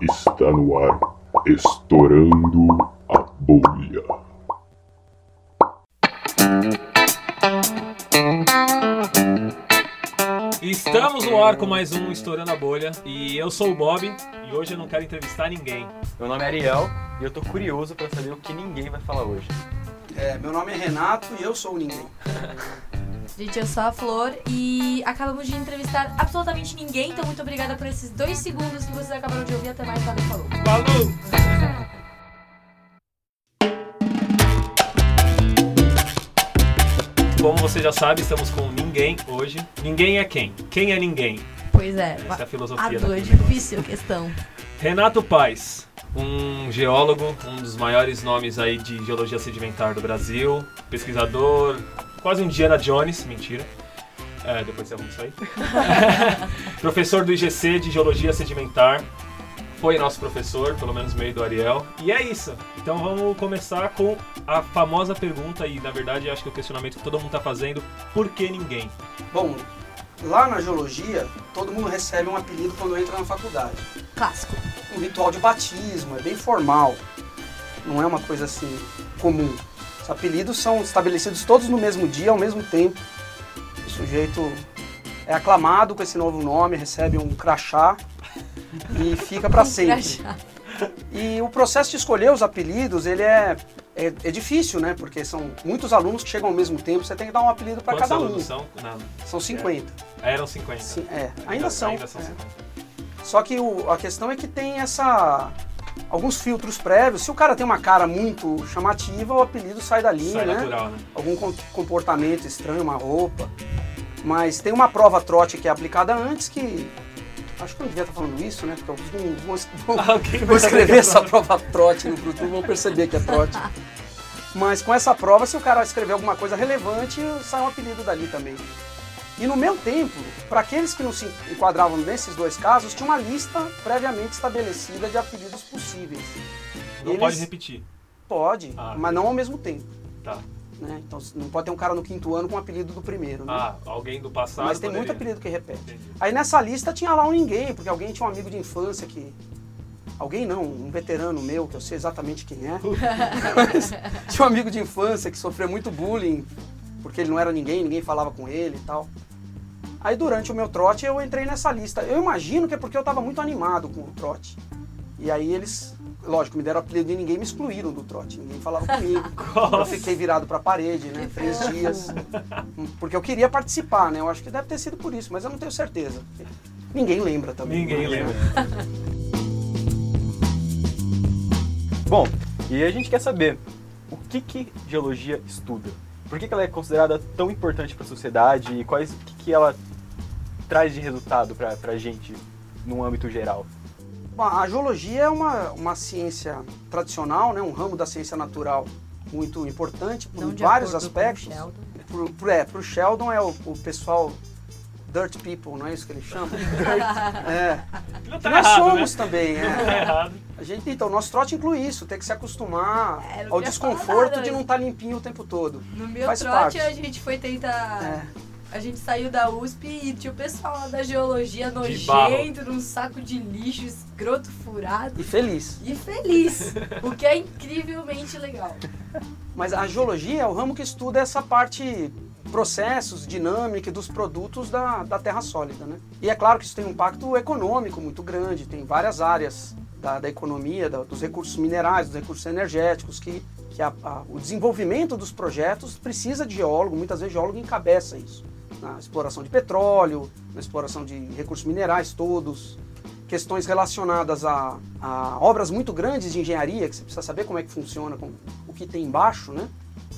Está no ar, estourando a bolha. Estamos no ar com mais um Estourando a Bolha e eu sou o Bob e hoje eu não quero entrevistar ninguém. Meu nome é Ariel e eu tô curioso pra saber o que ninguém vai falar hoje. É, meu nome é Renato e eu sou o Ninguém. Gente, eu sou a Flor e acabamos de entrevistar absolutamente ninguém, então muito obrigada por esses dois segundos que vocês acabaram de ouvir. Até mais, valeu, falou. Falou! Como você já sabe, estamos com ninguém hoje. Ninguém é quem? Quem é ninguém? Pois é, Essa é a filosofia do negócio. difícil questão. Renato Paes, um geólogo, um dos maiores nomes aí de geologia sedimentar do Brasil, pesquisador, quase um Diana Jones, mentira. É, depois você arruma isso aí. professor do IGC de Geologia Sedimentar. Foi nosso professor, pelo menos meio do Ariel. E é isso. Então vamos começar com a famosa pergunta, e na verdade acho que é o questionamento que todo mundo está fazendo: por que ninguém? Bom, lá na geologia, todo mundo recebe um apelido quando entra na faculdade. Clássico. Um ritual de batismo, é bem formal. Não é uma coisa assim comum. Os apelidos são estabelecidos todos no mesmo dia, ao mesmo tempo. O sujeito é aclamado com esse novo nome, recebe um crachá e fica para sempre. Crachá. E o processo de escolher os apelidos, ele é, é, é difícil, né? Porque são muitos alunos que chegam ao mesmo tempo, você tem que dar um apelido para cada um. alunos são? Não, São 50. eram 50. Sim, é, ainda são. Ainda são é. 50. Só que o- a questão é que tem essa alguns filtros prévios. Se o cara tem uma cara muito chamativa, o apelido sai da linha, Sai né? natural, né? Algum com- comportamento estranho, uma roupa. Mas tem uma prova trote que é aplicada antes que acho que eu não devia estar falando isso, né? Porque alguns vão, vão, Alguém vão escrever essa prova trote no futuro, vão perceber que é trote. Mas com essa prova, se o cara escrever alguma coisa relevante, sai um apelido dali também. E no meu tempo, para aqueles que não se enquadravam nesses dois casos, tinha uma lista previamente estabelecida de apelidos possíveis. Não Eles- pode repetir. Pode, Ah, mas não ao mesmo tempo. Tá. Né? Então não pode ter um cara no quinto ano com o apelido do primeiro. Né? Ah, alguém do passado. mas tem muito poderia. apelido que repete. Entendi. Aí nessa lista tinha lá um ninguém, porque alguém tinha um amigo de infância que. Alguém não, um veterano meu, que eu sei exatamente quem é. Mas tinha um amigo de infância que sofreu muito bullying, porque ele não era ninguém, ninguém falava com ele e tal. Aí durante o meu trote eu entrei nessa lista. Eu imagino que é porque eu estava muito animado com o trote. E aí eles, lógico, me deram apelido de ninguém e me excluíram do trote. Ninguém falava comigo. Eu fiquei virado para a parede, né? Três dias. Porque eu queria participar, né? Eu acho que deve ter sido por isso, mas eu não tenho certeza. Ninguém lembra também. Ninguém Mas, lembra. né? Bom, e a gente quer saber o que, que geologia estuda? Por que, que ela é considerada tão importante para a sociedade e quais, o que, que ela traz de resultado para a gente num âmbito geral? Bom, a geologia é uma, uma ciência tradicional, né? um ramo da ciência natural muito importante por Não vários aspectos. Sheldon. Pro, pro, é, pro Sheldon é o, o pessoal dirt people, não é isso que ele chama? é. Não tá nós errado, somos né? também, Não tá é. errado. A gente, então, o nosso trote inclui isso, ter que se acostumar É, ao desconforto nada, de não estar limpinho o tempo todo. No meu Faz trote parte. a gente foi tentar. É. A gente saiu da USP e tinha o pessoal lá da geologia nojento, num saco de lixo, escroto furado. E feliz. E feliz. o que é incrivelmente legal. Mas a geologia é o ramo que estuda essa parte processos, dinâmica dos produtos da, da terra sólida, né? E é claro que isso tem um impacto econômico muito grande, tem várias áreas da, da economia, da- dos recursos minerais, dos recursos energéticos, que, que a- a- o desenvolvimento dos projetos precisa de geólogo, muitas vezes geólogo encabeça isso. Na exploração de petróleo, na exploração de recursos minerais todos, questões relacionadas a, a obras muito grandes de engenharia, que você precisa saber como é que funciona, com, o que tem embaixo, né?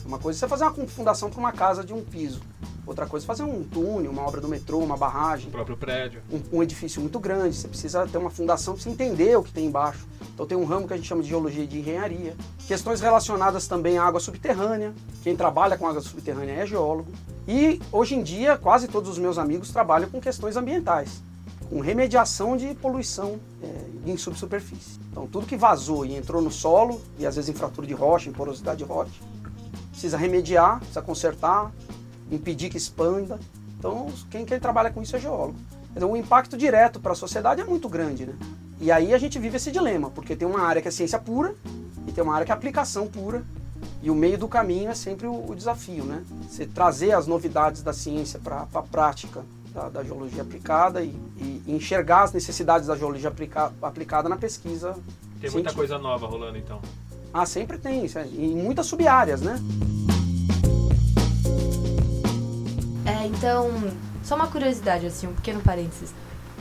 Uma coisa é você fazer uma fundação para uma casa de um piso. Outra coisa é fazer um túnel, uma obra do metrô, uma barragem, O próprio prédio. um, um edifício muito grande. Você precisa ter uma fundação para você entender o que tem embaixo. Então tem um ramo que a gente chama de geologia de engenharia. Questões relacionadas também à água subterrânea. Quem trabalha com água subterrânea é geólogo. E hoje em dia, quase todos os meus amigos trabalham com questões ambientais. Com remediação de poluição é, em subsuperfície. Então tudo que vazou e entrou no solo, e às vezes em fratura de rocha, em porosidade de rocha, precisa remediar, precisa consertar, impedir que expanda. Então, quem, quem trabalha com isso é geólogo. Então, o impacto direto para a sociedade é muito grande, né? E aí a gente vive esse dilema, porque tem uma área que é ciência pura e tem uma área que é aplicação pura. E o meio do caminho é sempre o, o desafio, né? Você trazer as novidades da ciência para a prática da, da, geologia aplicada e, e, enxergar as necessidades da geologia aplica, aplicada na pesquisa. Tem muita coisa nova rolando então. Ah, sempre tem, em muitas subáreas, né? É, então, só uma curiosidade, assim, um pequeno parênteses.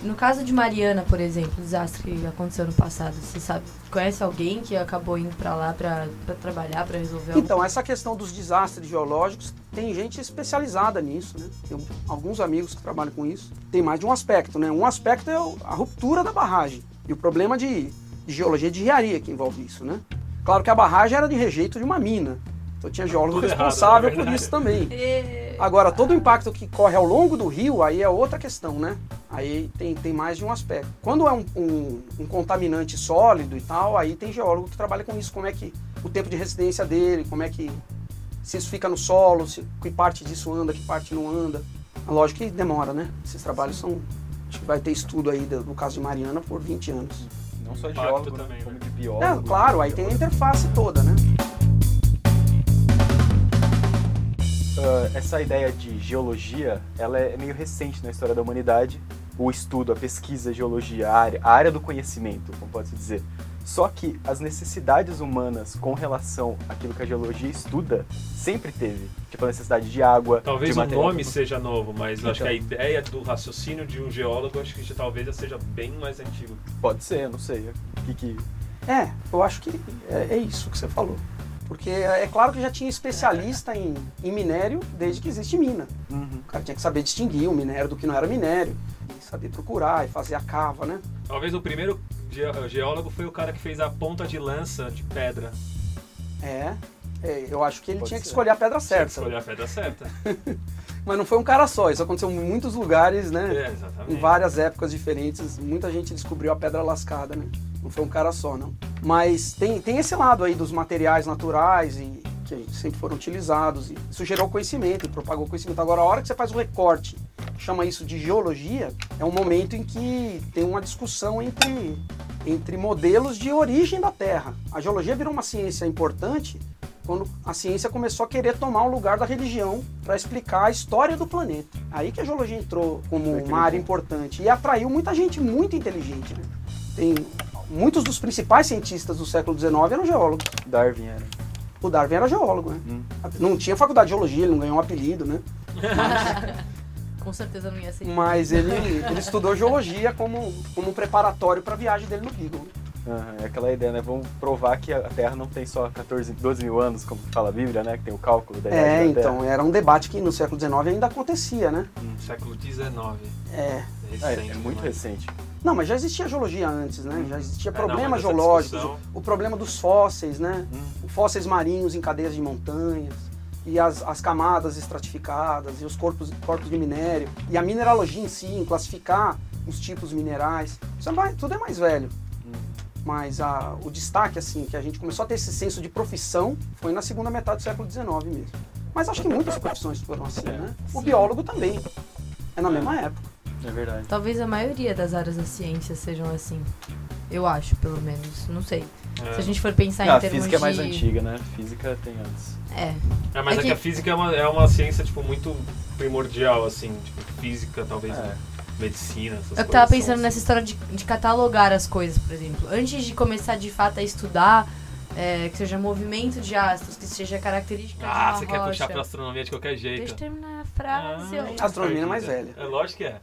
No caso de Mariana, por exemplo, o desastre que aconteceu no passado, você sabe, conhece alguém que acabou indo para lá para trabalhar, para resolver algo? Então, essa questão dos desastres geológicos, tem gente especializada nisso, né? Tem alguns amigos que trabalham com isso. Tem mais de um aspecto, né? Um aspecto é a ruptura da barragem e o problema de, de geologia de engenharia que envolve isso, né? Claro que a barragem era de rejeito de uma mina, então tinha geólogo Tudo responsável errado, por isso também. Agora, todo o impacto que corre ao longo do rio, aí é outra questão, né? Aí tem, tem mais de um aspecto. Quando é um, um, um, contaminante sólido e tal, aí tem geólogo que trabalha com isso, como é que o tempo de residência dele, como é que se isso fica no solo, se, que parte disso anda, que parte não anda. Lógico que demora, né? Esses trabalhos são. Acho que vai ter estudo aí no caso de Mariana por 20 anos. Não só de geólogo, também, como né? de biólogo. É, claro, aí tem a interface toda, né? Uh, essa ideia de geologia, ela é meio recente na história da humanidade. O estudo, a pesquisa, a geologia, a área, a área do conhecimento, como pode se dizer. Só que as necessidades humanas com relação àquilo que a geologia estuda sempre teve. Tipo a necessidade de água. Talvez de o nome seja novo, mas então. acho que a então. ideia do raciocínio de um geólogo acho que talvez já seja bem mais antigo. Pode ser, não sei. O que, que... É, eu acho que é, é isso que você falou. Porque é claro que já tinha especialista em, em minério desde que existe mina. Uhum. O cara tinha que saber distinguir o minério do que não era minério, saber procurar e fazer a cava, né? Talvez o primeiro geólogo foi o cara que fez a ponta de lança de pedra. É, é eu acho que ele Pode tinha ser. que escolher a pedra certa. Tinha que escolher a pedra certa. Mas não foi um cara só, isso aconteceu em muitos lugares, né? É, exatamente. Em várias épocas diferentes, muita gente descobriu a pedra lascada, né? Não foi um cara só, não. Mas tem, tem esse lado aí dos materiais naturais e que sempre foram utilizados. E isso gerou conhecimento e propagou conhecimento. Agora, a hora que você faz o recorte, chama isso de geologia, é um momento em que tem uma discussão entre, entre modelos de origem da Terra. A geologia virou uma ciência importante quando a ciência começou a querer tomar o lugar da religião para explicar a história do planeta. Aí que a geologia entrou como uma área importante e atraiu muita gente muito inteligente. Né? Tem muitos dos principais cientistas do século XIX eram geólogos. Darwin era. O Darwin era geólogo, né? Hum. Não tinha faculdade de geologia, ele não ganhou um apelido, né? Com certeza não ia ser. Mas ele, ele estudou geologia como, como um preparatório para a viagem dele no Beagle. Uhum, é aquela ideia, né? Vamos provar que a Terra não tem só 14, 12 mil anos, como fala a Bíblia, né? Que tem o cálculo da É, então, era um debate que no século XIX ainda acontecia, né? Hum, século XIX. É. É, é, é muito recente. Não, mas já existia geologia antes, né? Já existia é, problemas não, geológicos, o problema dos fósseis, né? Hum. Fósseis marinhos em cadeias de montanhas e as, as camadas estratificadas e os corpos, corpos de minério e a mineralogia em si, em classificar os tipos minerais. Isso é mais, tudo é mais velho. Hum. Mas a, o destaque, assim, que a gente começou a ter esse senso de profissão foi na segunda metade do século XIX mesmo. Mas acho que muitas profissões foram assim, né? O biólogo também. É na mesma época. É verdade. Talvez a maioria das áreas da ciência sejam assim. Eu acho, pelo menos. Não sei. É. Se a gente for pensar Não, em termos de... A física é mais antiga, né? Física tem antes. É. É, mas é, é que... a física é uma, é uma ciência, tipo, muito primordial, assim. Tipo, física, talvez... É. Medicina, essas Eu tava pensando assim. nessa história de, de catalogar as coisas, por exemplo. Antes de começar de fato a estudar, é, que seja movimento de astros, que seja característica ah, de uma você quer puxar pra astronomia de qualquer jeito. Deixa eu terminar a frase. Ah, a astronomia é mais velha. É lógico que é.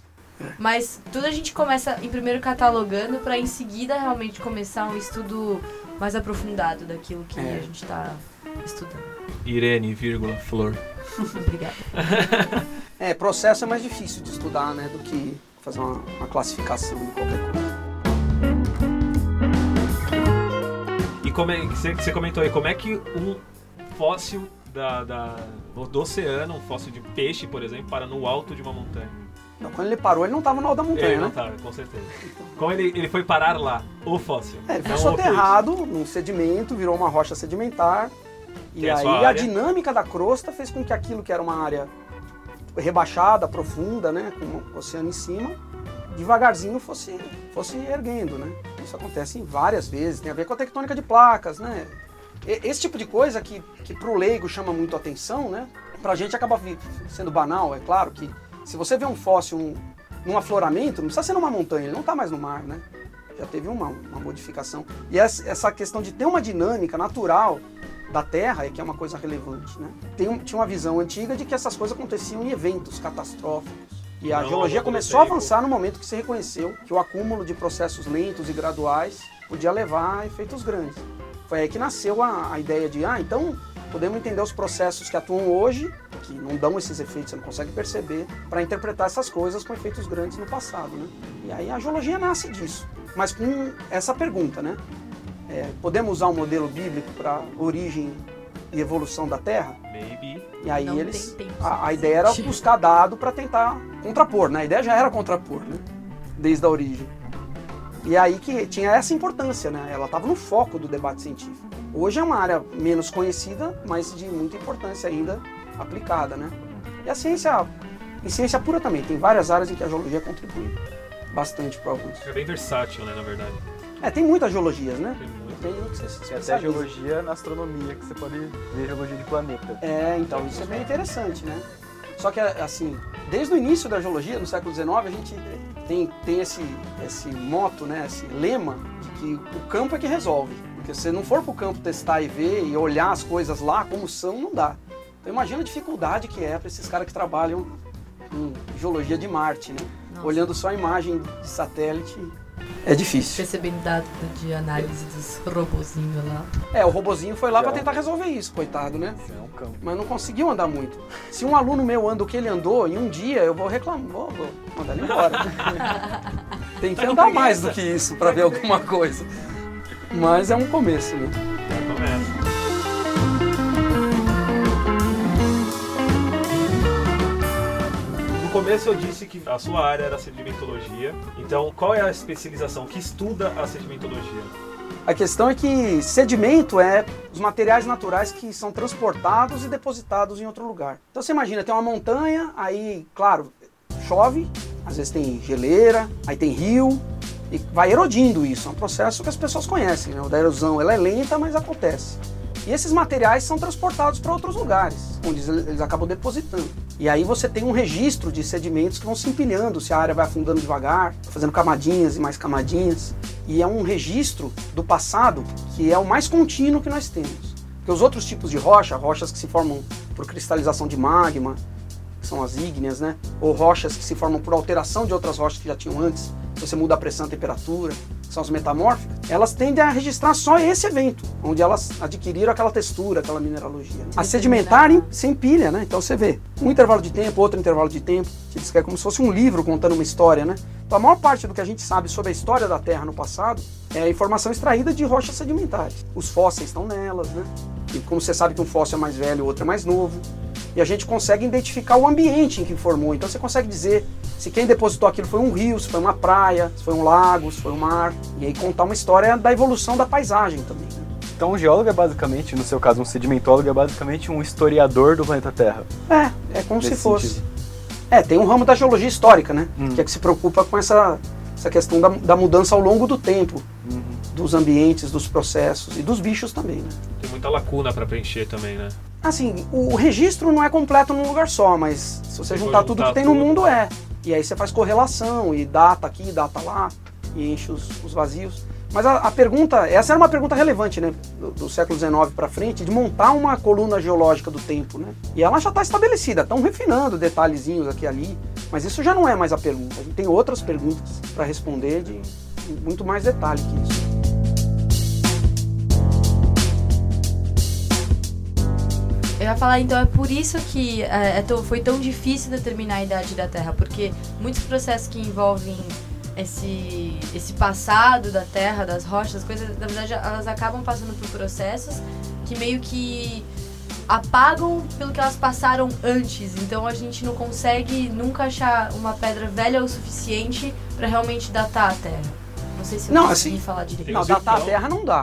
Mas tudo a gente começa em primeiro catalogando para em seguida realmente começar um estudo mais aprofundado daquilo que é. a gente está estudando. Irene, vírgula, flor. Obrigada. é, processo é mais difícil de estudar, né, do que fazer uma, uma classificação de qualquer coisa. E como é, você comentou aí, como é que um fóssil da, da, do oceano, um fóssil de peixe, por exemplo, para no alto de uma montanha? Quando ele parou, ele não estava no alto da montanha, ele não estava, com certeza. Como ele, ele foi parar lá, o fóssil? É, ele foi soterrado num sedimento, virou uma rocha sedimentar. E aí a, a dinâmica da crosta fez com que aquilo que era uma área rebaixada, profunda, né, com o oceano em cima, devagarzinho fosse, fosse erguendo, né? Isso acontece em várias vezes, tem a ver com a tectônica de placas, né? Esse tipo de coisa que, que pro leigo chama muito atenção, né? Pra gente acaba sendo banal, é claro que se você vê um fóssil num, num afloramento, não precisa ser numa montanha, ele não está mais no mar, né? Já teve uma, uma modificação. E essa, questão de ter uma dinâmica natural da Terra é que é uma coisa relevante, né? Tem um- tinha uma visão antiga de que essas coisas aconteciam em eventos catastróficos. E a Não geologia começou a avançar no momento que se reconheceu que o acúmulo de processos lentos e graduais podia levar a efeitos grandes. Foi aí que nasceu a, a ideia de, ah, então podemos entender os processos que atuam hoje, que não dão esses efeitos, você não consegue perceber, para interpretar essas coisas com efeitos grandes no passado, né? E aí a geologia nasce disso. Mas com essa pergunta, né? É, podemos usar um modelo bíblico para origem e evolução da Terra? Maybe. E aí Não eles. A, a ideia era buscar dado para tentar contrapor, né? A ideia já era contrapor, né? Desde a origem. E aí que tinha essa importância, né? Ela estava no foco do debate científico. Hoje é uma área menos conhecida, mas de muita importância ainda aplicada, né? E a ciência, em ciência pura também, tem várias áreas em que a geologia contribui bastante para alguns. É bem versátil, né, na verdade. É, tem muitas geologias, né? Tem muito. Tem você até geologia na astronomia, que você pode ver geologia de planeta. É, então isso é bem interessante, né? Só que, assim, desde o início da geologia, no século XIX, a gente tem, tem esse, esse moto, né, esse lema de que o campo é que resolve. Porque se você não for para o campo testar e ver e olhar as coisas lá como são, não dá. Então imagina a dificuldade que é para esses caras que trabalham em geologia de Marte, né? Nossa. Olhando só a imagem de satélite, é difícil. Recebendo dado de análise dos robozinhos lá. É, o robozinho foi lá para Já. tentar resolver isso, coitado, né? É um campo. mas não conseguiu andar muito. Se um aluno meu anda o que ele andou, em um dia eu vou reclamar, vou, vou mandar ele embora. Tem que andar mais do que isso para ver alguma coisa. Mas é um começo, né? Começo eu disse que a sua área era sedimentologia. Então, qual é a especialização que estuda a sedimentologia? A questão é que sedimento é os materiais naturais que são transportados e depositados em outro lugar. Então você imagina, tem uma montanha, aí, claro, chove, às vezes tem geleira, aí tem rio, e vai erodindo isso. É um processo que as pessoas conhecem, né? O da erosão ela é lenta, mas acontece. E esses materiais são transportados para outros lugares, onde eles acabam depositando. E aí você tem um registro de sedimentos que vão se empilhando, se a área vai afundando devagar, fazendo camadinhas e mais camadinhas. E é um registro do passado que é o mais contínuo que nós temos. Porque os outros tipos de rocha, rochas que se formam por cristalização de magma, que são as ígneas, né? Ou rochas que se formam por alteração de outras rochas que já tinham antes, se você muda a pressão a temperatura, são as metamórficas, elas tendem a registrar só esse evento, onde elas adquiriram aquela textura, aquela mineralogia. né? A sedimentar em- se empilha, né? Então você vê um intervalo de tempo, outro intervalo de tempo, que diz que é como se fosse um livro contando uma história, né? Então a maior parte do que a gente sabe sobre a história da Terra no passado é a informação extraída de rochas sedimentares. Os fósseis estão nelas, né? E como você sabe que um fóssil é mais velho, o outro é mais novo. E a gente consegue identificar o ambiente em que formou. Então você consegue dizer se quem depositou aquilo foi um rio, se foi uma praia, se foi um lago, se foi um mar. E aí contar uma história da evolução da paisagem também. né? Então um geólogo é basicamente, no seu caso um sedimentólogo, é basicamente um historiador do planeta Terra. É, é como se fosse. sentido. É, tem um ramo da geologia histórica, né? Hum. Que é que se preocupa com essa, essa questão da, da mudança ao longo do tempo, Uhum. dos ambientes, dos processos e dos bichos também, né? Tem muita lacuna para preencher também, né? Assim, o registro não é completo num lugar só, mas se você juntar tudo que tem no tudo. mundo, é. E aí você faz correlação e data aqui, data lá, e enche os, os vazios. Mas a, a pergunta, essa era uma pergunta relevante, né, do, do século XIX para frente, de montar uma coluna geológica do tempo, né? E ela já está estabelecida, estão refinando detalhezinhos aqui e ali, mas isso já não é mais a pergunta. A gente tem outras perguntas para responder de de muito mais detalhe que isso. Eu ia falar, então, é por isso que é, é foi tão difícil determinar a idade da Terra, porque muitos processos que envolvem esse, esse passado da Terra, das rochas, as coisas, na verdade, elas acabam passando por processos que meio que apagam pelo que elas passaram antes. Então a gente não consegue nunca achar uma pedra velha o suficiente para realmente datar a Terra. Não sei se eu Não, consegui assim, falar direito. Não, datar a. Terra não dá.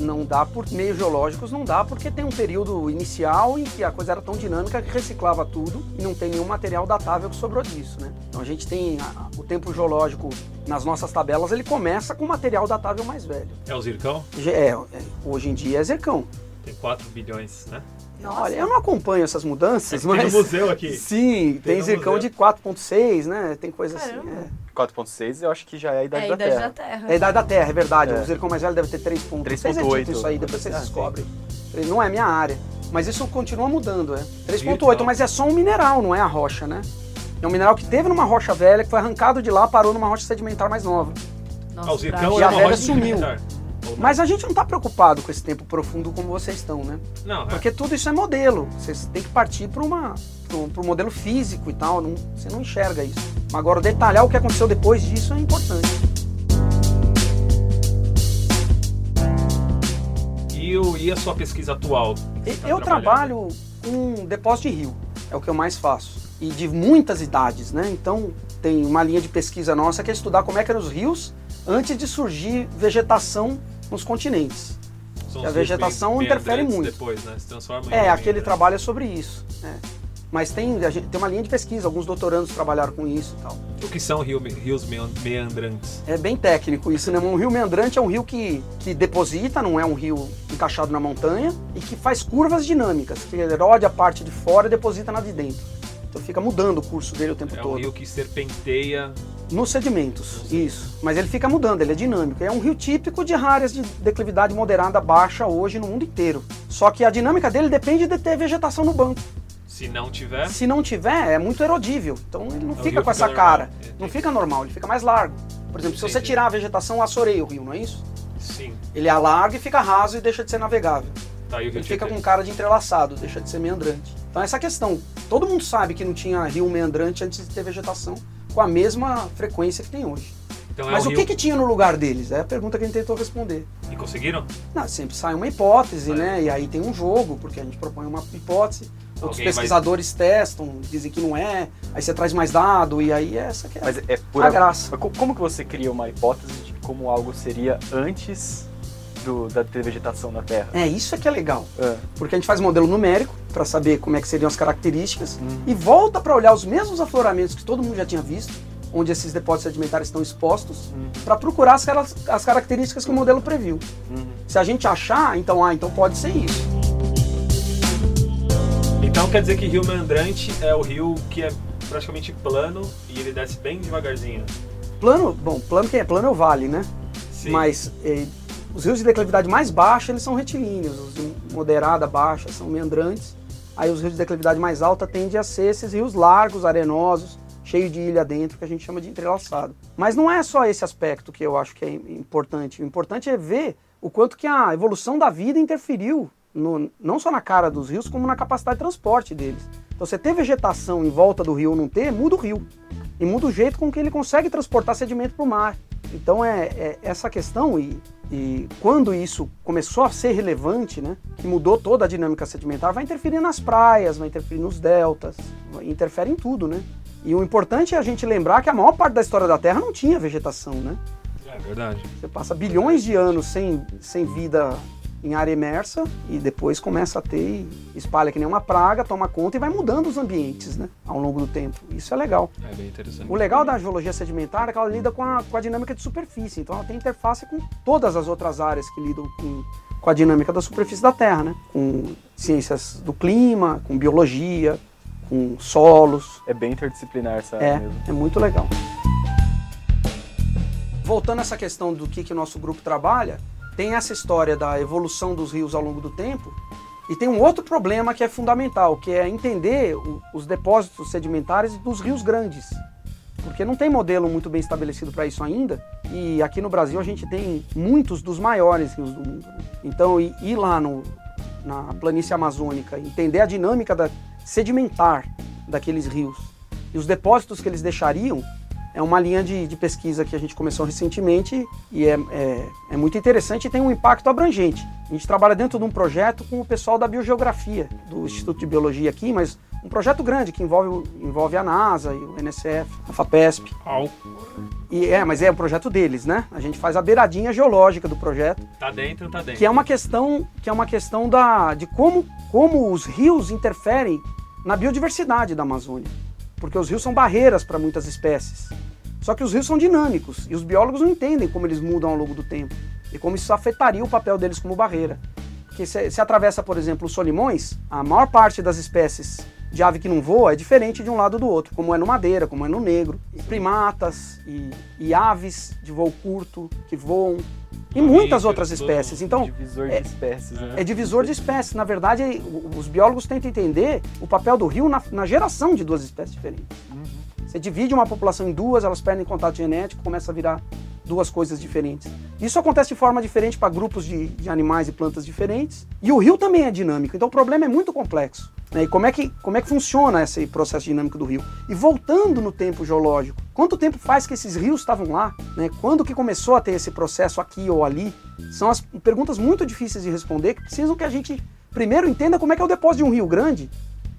Não. Dá por meios geológicos, não dá porque tem um período inicial em que a coisa era tão dinâmica que reciclava tudo e não tem nenhum material datável que sobrou disso, né? Então a gente tem a- o tempo geológico nas nossas tabelas, ele começa com material datável mais velho. É o zircão? É, é, hoje em dia é zircão. Tem 4 bilhões, né? Nossa. Olha, eu não acompanho essas mudanças, Tem mas no museu aqui. sim, tem, no zircão museu. de 4.6, né? Tem coisa assim. Caramba. É. 4.6 eu acho que já é a É idade a da idade Terra. da Terra. É a idade da Terra, é verdade. É. O zircão mais velho deve ter 3.8. 3.8. Isso aí, depois vocês Ah, sim. descobrem. Não é minha área. Mas isso continua mudando, é. 3.8, Virtual. mas é só um mineral, não é a rocha, né? É um mineral que teve numa rocha velha, que foi arrancado de lá, parou numa rocha sedimentar mais nova. Nossa, Ah, o zircão E uma velha rocha sumiu. sedimentar. Mas a gente não está preocupado com esse tempo profundo como vocês estão, né? Não, é. Porque tudo isso é modelo. Vocês têm que partir para uma para um modelo físico e tal. não- você não enxerga isso. Agora, detalhar o que aconteceu depois disso é importante. E, o, e a sua pesquisa atual? Tá Eu trabalho com depósito de rio, é o que eu mais faço. E de muitas idades, né? Então tem uma linha de pesquisa nossa que é estudar como é que eram os rios antes de surgir vegetação nos continentes. São a vegetação interfere muito. Depois, né? Se transforma em É, aquele trabalho é sobre isso. é. Mas tem, gente, tem uma linha de pesquisa, alguns doutorandos trabalharam com isso e tal. O que são rio- rios mean- meandrantes? É bem técnico isso, né? Um rio meandrante é um rio que, que deposita, não é um rio encaixado na montanha, e que faz curvas dinâmicas, que erode a parte de fora e deposita na de dentro. Então fica mudando o curso dele o tempo É um todo. rio que serpenteia. Nos sedimentos, isso. Mas ele fica mudando, ele é dinâmico. É um rio típico de áreas de declividade moderada baixa hoje no mundo inteiro. Só que a dinâmica dele depende de ter vegetação no banco. Se não tiver, Se não tiver, é muito erodível. Então ele não É, fica com essa normal. cara. Entendi. Não fica normal, ele fica mais largo. Por exemplo, se você Entendi. tirar a vegetação, assoreia o rio, não é isso? sim. Ele alarga e fica raso e deixa de ser navegável. Tá Ele fica com cara de entrelaçado, deixa de ser meandrante. Então essa questão, todo mundo sabe que não tinha rio meandrante antes de ter vegetação com a mesma frequência que tem hoje. Então é Mas um o rio... que, que tinha no lugar deles? É a pergunta que a gente tentou responder. E conseguiram? Não, sempre sai uma hipótese, Sai. né? E aí tem um jogo, porque a gente propõe uma hipótese. Outros Alguém vai- pesquisadores testam, dizem que não é, aí você traz mais dado, e aí é essa que é Mas é por a graça. Mas co- Como que você cria uma hipótese de como algo seria antes do, da ter vegetação na Terra? É, isso é que é legal. É. Porque a gente faz modelo numérico para saber como é que seriam as características Uhum. e volta para olhar os mesmos afloramentos que todo mundo já tinha visto, onde esses depósitos sedimentares estão expostos, Uhum. para procurar as, as características que o modelo previu. Uhum. Se a gente achar, então, ah, então pode ser isso. Então quer dizer que rio meandrante é o rio que é praticamente plano e ele desce bem devagarzinho. Plano, bom, plano quem é plano é o vale, né? Sim. Mas eh, os rios de declividade mais baixa, eles são retilíneos, os de moderada, baixa, são meandrantes. Aí os rios de declividade mais alta tendem a ser esses rios largos, arenosos, cheios de ilha dentro, que a gente chama de entrelaçado. Mas não é só esse aspecto que eu acho que é importante. O importante é ver o quanto que a evolução da vida interferiu, no- não só na cara dos rios, como na capacidade de transporte deles. Então, você ter vegetação em volta do rio ou não ter, muda o rio. E muda o jeito com que ele consegue transportar sedimento para o mar. Então é, é essa questão e, e quando isso começou a ser relevante, né, que mudou toda a dinâmica sedimentar, vai interferir nas praias, vai interferir nos deltas, vai- interfere em tudo, né? E o importante é a gente lembrar que a maior parte da história da Terra não tinha vegetação, né? É verdade. Você passa bilhões de anos sem, sem vida em área imersa e depois começa a ter e espalha que nem uma praga, toma conta e vai mudando os ambientes, né, ao longo do tempo. Isso é legal. É bem interessante. O legal da geologia sedimentar é que ela lida com a, com a dinâmica de superfície, então ela tem interface com todas as outras áreas que lidam com, com a dinâmica da superfície da Terra, né? Com ciências do clima, com biologia, com solos. É bem interdisciplinar essa área É, mesmo. é muito legal. Voltando a essa questão do que, que o nosso grupo trabalha, tem essa história da evolução dos rios ao longo do tempo e tem um outro problema que é fundamental, que é entender o- os depósitos sedimentares dos rios grandes. Porque não tem modelo muito bem estabelecido para isso ainda, e aqui no Brasil a gente tem muitos dos maiores rios do mundo. né? Então, ir lá no, na planície amazônica, entender a dinâmica da, sedimentar daqueles rios e os depósitos que eles deixariam, é uma linha de, de pesquisa que a gente começou recentemente e é, é, é muito interessante e tem um impacto abrangente. A gente trabalha dentro de um projeto com o pessoal da biogeografia, do Instituto de Biologia aqui, mas um projeto grande que envolve, envolve a NASA e o NSF, a FAPESP. Au. E é, mas é o projeto deles, né? A gente faz a beiradinha geológica do projeto, Tá dentro, tá dentro. que é uma questão, que é uma questão da, de como, como os rios interferem na biodiversidade da Amazônia. Porque os rios são barreiras para muitas espécies. Só que os rios são dinâmicos e os biólogos não entendem como eles mudam ao longo do tempo e como isso afetaria o papel deles como barreira. Porque se, se atravessa, por exemplo, os solimões, a maior parte das espécies de ave que não voa é diferente de um lado do outro, como é no madeira, como é no negro. E primatas e, e aves de voo curto que voam e muitas outras espécies. Então, Divisor é- de espécies, né? é divisor de espécies. Na verdade, os biólogos tentam entender o papel do rio na, na geração de duas espécies diferentes. Você divide uma população em duas, elas perdem contato genético, começa a virar duas coisas diferentes. Isso acontece de forma diferente para grupos de, de animais e plantas diferentes. E o rio também é dinâmico, então o problema é muito complexo. né? E como é, que, como é que funciona esse processo dinâmico do rio? E voltando no tempo geológico, quanto tempo faz que esses rios estavam lá? né? Quando que começou a ter esse processo aqui ou ali? São as perguntas muito difíceis de responder que precisam que a gente primeiro entenda como é que é o depósito de um rio grande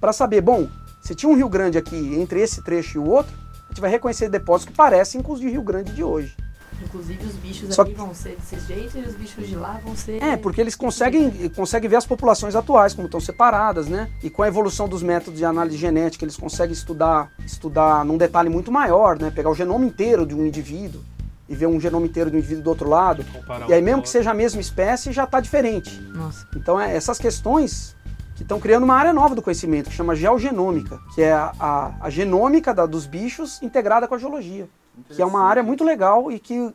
para saber, bom, se tinha um rio grande aqui entre esse trecho e o outro, a gente vai reconhecer depósitos que parecem com os de Rio Grande de hoje. Inclusive os bichos Só aqui que- vão ser desse jeito e os bichos de lá vão ser. É, porque eles conseguem, conseguem ver as populações atuais, como estão separadas, né? E com a evolução dos métodos de análise genética, eles conseguem estudar, estudar num detalhe muito maior, né? Pegar o genoma inteiro de um indivíduo e ver um genoma inteiro do indivíduo do outro lado. Comparar E aí, mesmo que seja a mesma espécie, já está diferente. Nossa. Então, é, essas questões que estão criando uma área nova do conhecimento, que chama geogenômica, que é a, a- a genômica da- dos bichos integrada com a geologia, que é uma área muito legal e que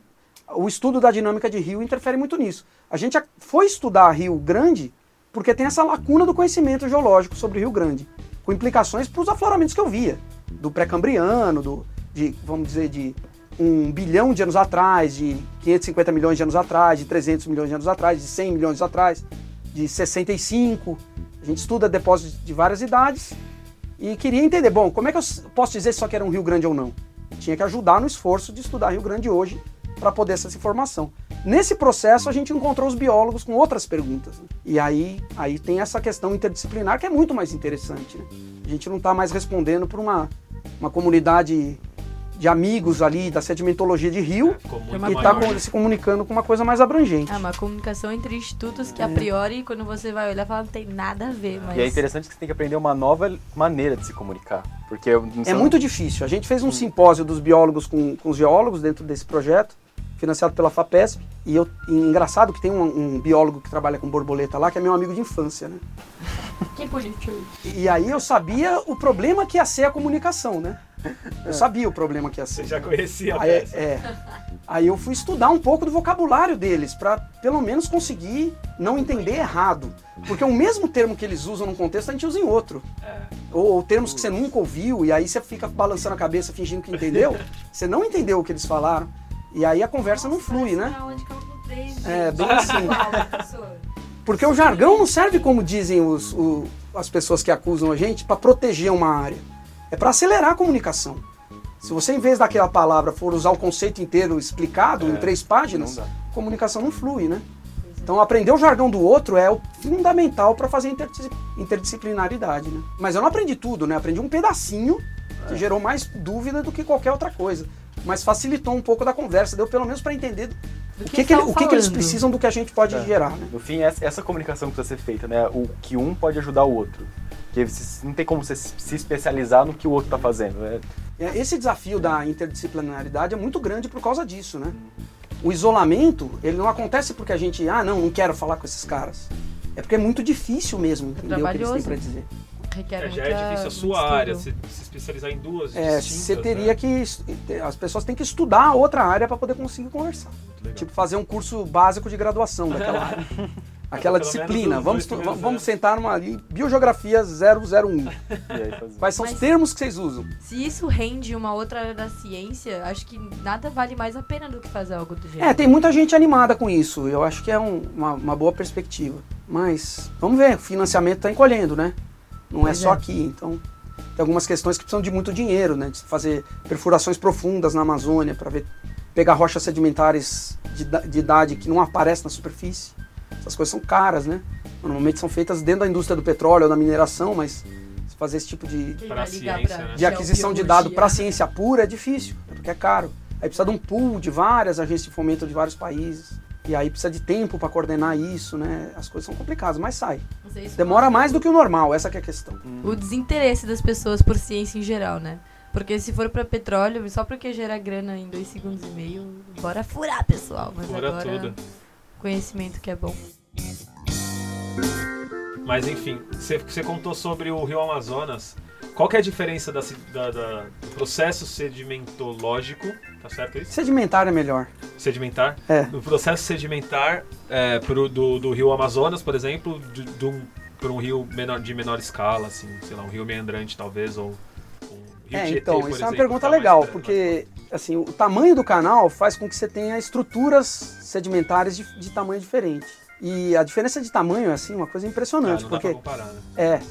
o estudo da dinâmica de rio interfere muito nisso. A gente foi estudar Rio Grande porque tem essa lacuna do conhecimento geológico sobre Rio Grande, com implicações para os afloramentos que eu via, do pré-cambriano, do, de, vamos dizer, de um bilhão de anos atrás, de 550 milhões de anos atrás, de 300 milhões de anos atrás, de 100 milhões de anos atrás, de 65. Gente estuda depósitos de várias idades e queria entender, bom, como é que eu posso dizer se só que era um Rio Grande ou não? Tinha que ajudar no esforço de estudar Rio Grande hoje para poder essa informação. Nesse processo a gente encontrou os biólogos com outras perguntas. né? E aí, aí tem essa questão interdisciplinar que é muito mais interessante. né? A gente não está mais respondendo por uma, uma comunidade de amigos ali da sedimentologia de rio É uma e está né? se comunicando com uma coisa mais abrangente. É uma comunicação entre institutos É. que a priori, quando você vai olhar, fala, não tem nada a ver, mas. E é interessante que você tem que aprender uma nova maneira de se comunicar. Porque É muito difícil. A gente fez um simpósio dos biólogos com, com os geólogos dentro desse projeto, financiado pela FAPESP. E, eu, e engraçado que tem um, um biólogo que trabalha com borboleta lá, que é meu amigo de infância, né? Que bonito. E aí eu sabia o problema que ia ser a comunicação, né? Eu sabia o problema que ia ser. Você já conhecia a Aí, peça. é, aí eu fui estudar um pouco do vocabulário deles, para pelo menos conseguir não entender errado. Porque o mesmo termo que eles usam num contexto, a gente usa em outro. É. Ou, ou termos que você nunca ouviu, e aí você fica balançando a cabeça fingindo que entendeu. Você não entendeu o que eles falaram. E aí a conversa não flui, né? É, bem assim. Porque o jargão não serve como dizem os, o- as pessoas que acusam a gente para proteger uma área. É para acelerar a comunicação. Se você, em vez daquela palavra, for usar o conceito inteiro explicado em três páginas, não a comunicação não flui, né? Então, aprender o jargão do outro é o fundamental para fazer interdisci- interdisciplinaridade, né? Mas eu não aprendi tudo, né? Aprendi um pedacinho que gerou mais dúvida do que qualquer outra coisa. Mas facilitou um pouco da conversa, deu pelo menos para entender o que, que, ele- o que, que eles precisam do que a gente pode É. gerar, né? No fim, essa, essa comunicação precisa ser feita, né? O que um pode ajudar o outro. Porque não tem como você se especializar no que o outro tá fazendo. né? É, Esse desafio da interdisciplinaridade é muito grande por causa disso, né? O isolamento, ele não acontece porque a gente, ah, não, não quero falar com esses caras. É porque é muito difícil mesmo entender o que eles têm para dizer. Requer É, muita, já é difícil a sua área, se, se especializar em duas É, distintas, você teria né? que. As pessoas têm que estudar outra área para poder conseguir conversar. Tipo, fazer um curso básico de graduação daquela área. Aquela menos disciplina. os Vamos, vamos anos. sentar numa ali, biogeografia 001. E aí fazer. Quais são os Mas- termos que vocês usam? Se isso rende uma outra área da ciência, acho que nada vale mais a pena do que fazer algo do gênero. É, tem muita gente animada com isso. Eu acho que é um- uma, uma boa perspectiva. Mas vamos ver, o financiamento está encolhendo, né? Não é só é. aqui. Então, tem algumas questões que precisam de muito dinheiro, né? De fazer perfurações profundas na Amazônia para ver pegar rochas sedimentares de, de idade que não aparecem na superfície. Essas coisas são caras, né? Normalmente são feitas dentro da indústria do petróleo ou da mineração, mas se fazer esse tipo de, ciência, né? de aquisição de dado para geobiologia? ciência pura é difícil, é porque é caro. Aí precisa de um pool de várias agências de fomento de vários países. E aí precisa de tempo para coordenar isso, né? As coisas são complicadas, mas sai. Se Demora mais do que o normal, essa que é a questão. o desinteresse das pessoas por ciência em geral, né? Porque se for pra petróleo, só porque gera grana em dois segundos e meio, bora furar, pessoal. Mas Fura agora, tudo. Conhecimento que é bom. Mas enfim, você contou sobre o Rio Amazonas. Qual que é a diferença da, da- da- do processo sedimentológico, tá certo isso? Sedimentar é melhor. Sedimentar? É. Do processo sedimentar é, pro, do, do Rio Amazonas, por exemplo, de, de um, para um rio menor, de menor escala, assim, sei lá, um rio meandrante talvez, ou um rio É, Tietê, então, por isso é uma exemplo, pergunta tá mais legal, pra- porque assim, o tamanho do canal faz com que você tenha estruturas sedimentares de, de tamanho diferente. E a diferença de tamanho é assim, uma coisa Ah, impressionante, dá porque pra comparar, né? é,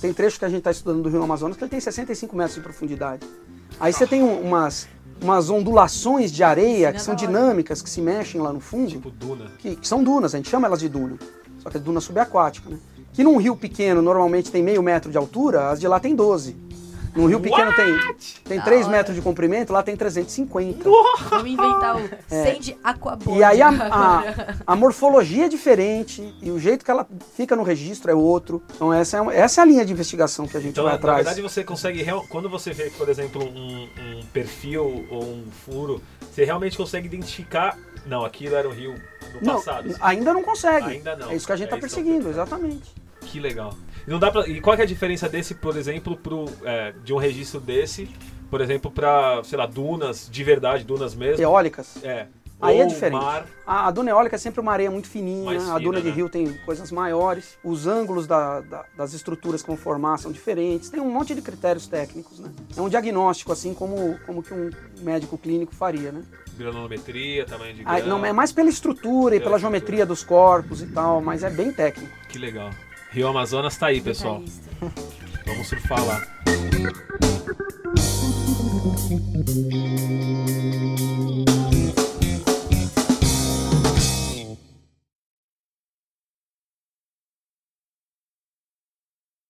tem trecho que a gente está estudando do Rio Amazonas que ele tem 65 metros de profundidade. Aí você tem um- umas, umas ondulações de areia que são é hora. dinâmicas, que se mexem lá no fundo, Tipo duna. que, que são dunas, a gente chama elas de duna. Só que é duna subaquática, né? Que num rio pequeno normalmente tem meio metro de altura, as de lá tem 12. Num rio pequeno tem, tem Da 3 hora. metros de comprimento, lá tem 350. Vamos inventar o Sand Aquabond. É. E aí a, a, a morfologia é diferente e o jeito que ela fica no registro é outro. Então essa é, essa é a linha de investigação que a gente Então, vai na atrás. verdade, você consegue. Quando você vê, por exemplo, um, um perfil ou um furo, você realmente consegue identificar. Não, aquilo era um rio do não, passado. assim. ainda não consegue. Ainda não. É isso que a gente É está que eu perseguindo, exatamente. Que legal. E, não dá pra, e qual é a diferença desse, por exemplo, pro, é, de um registro desse, por exemplo, pra, sei lá, dunas de verdade, dunas mesmo? Eólicas. É. Aí é Ou diferente. mar. A, a duna eólica é sempre uma areia muito fininha, Mais a fina, duna de né? rio tem coisas maiores, os ângulos da- da- das estruturas que vão formar são diferentes, tem um monte de critérios técnicos, né? É um diagnóstico, assim como, como que um médico clínico faria, né? Granometria, tamanho de Ah, grão. não, é mais pela estrutura e Pela pela geometria dos corpos e tal, mas é bem técnico. Que legal. Rio Amazonas tá aí, pessoal. Detalhista. Vamos surfar lá.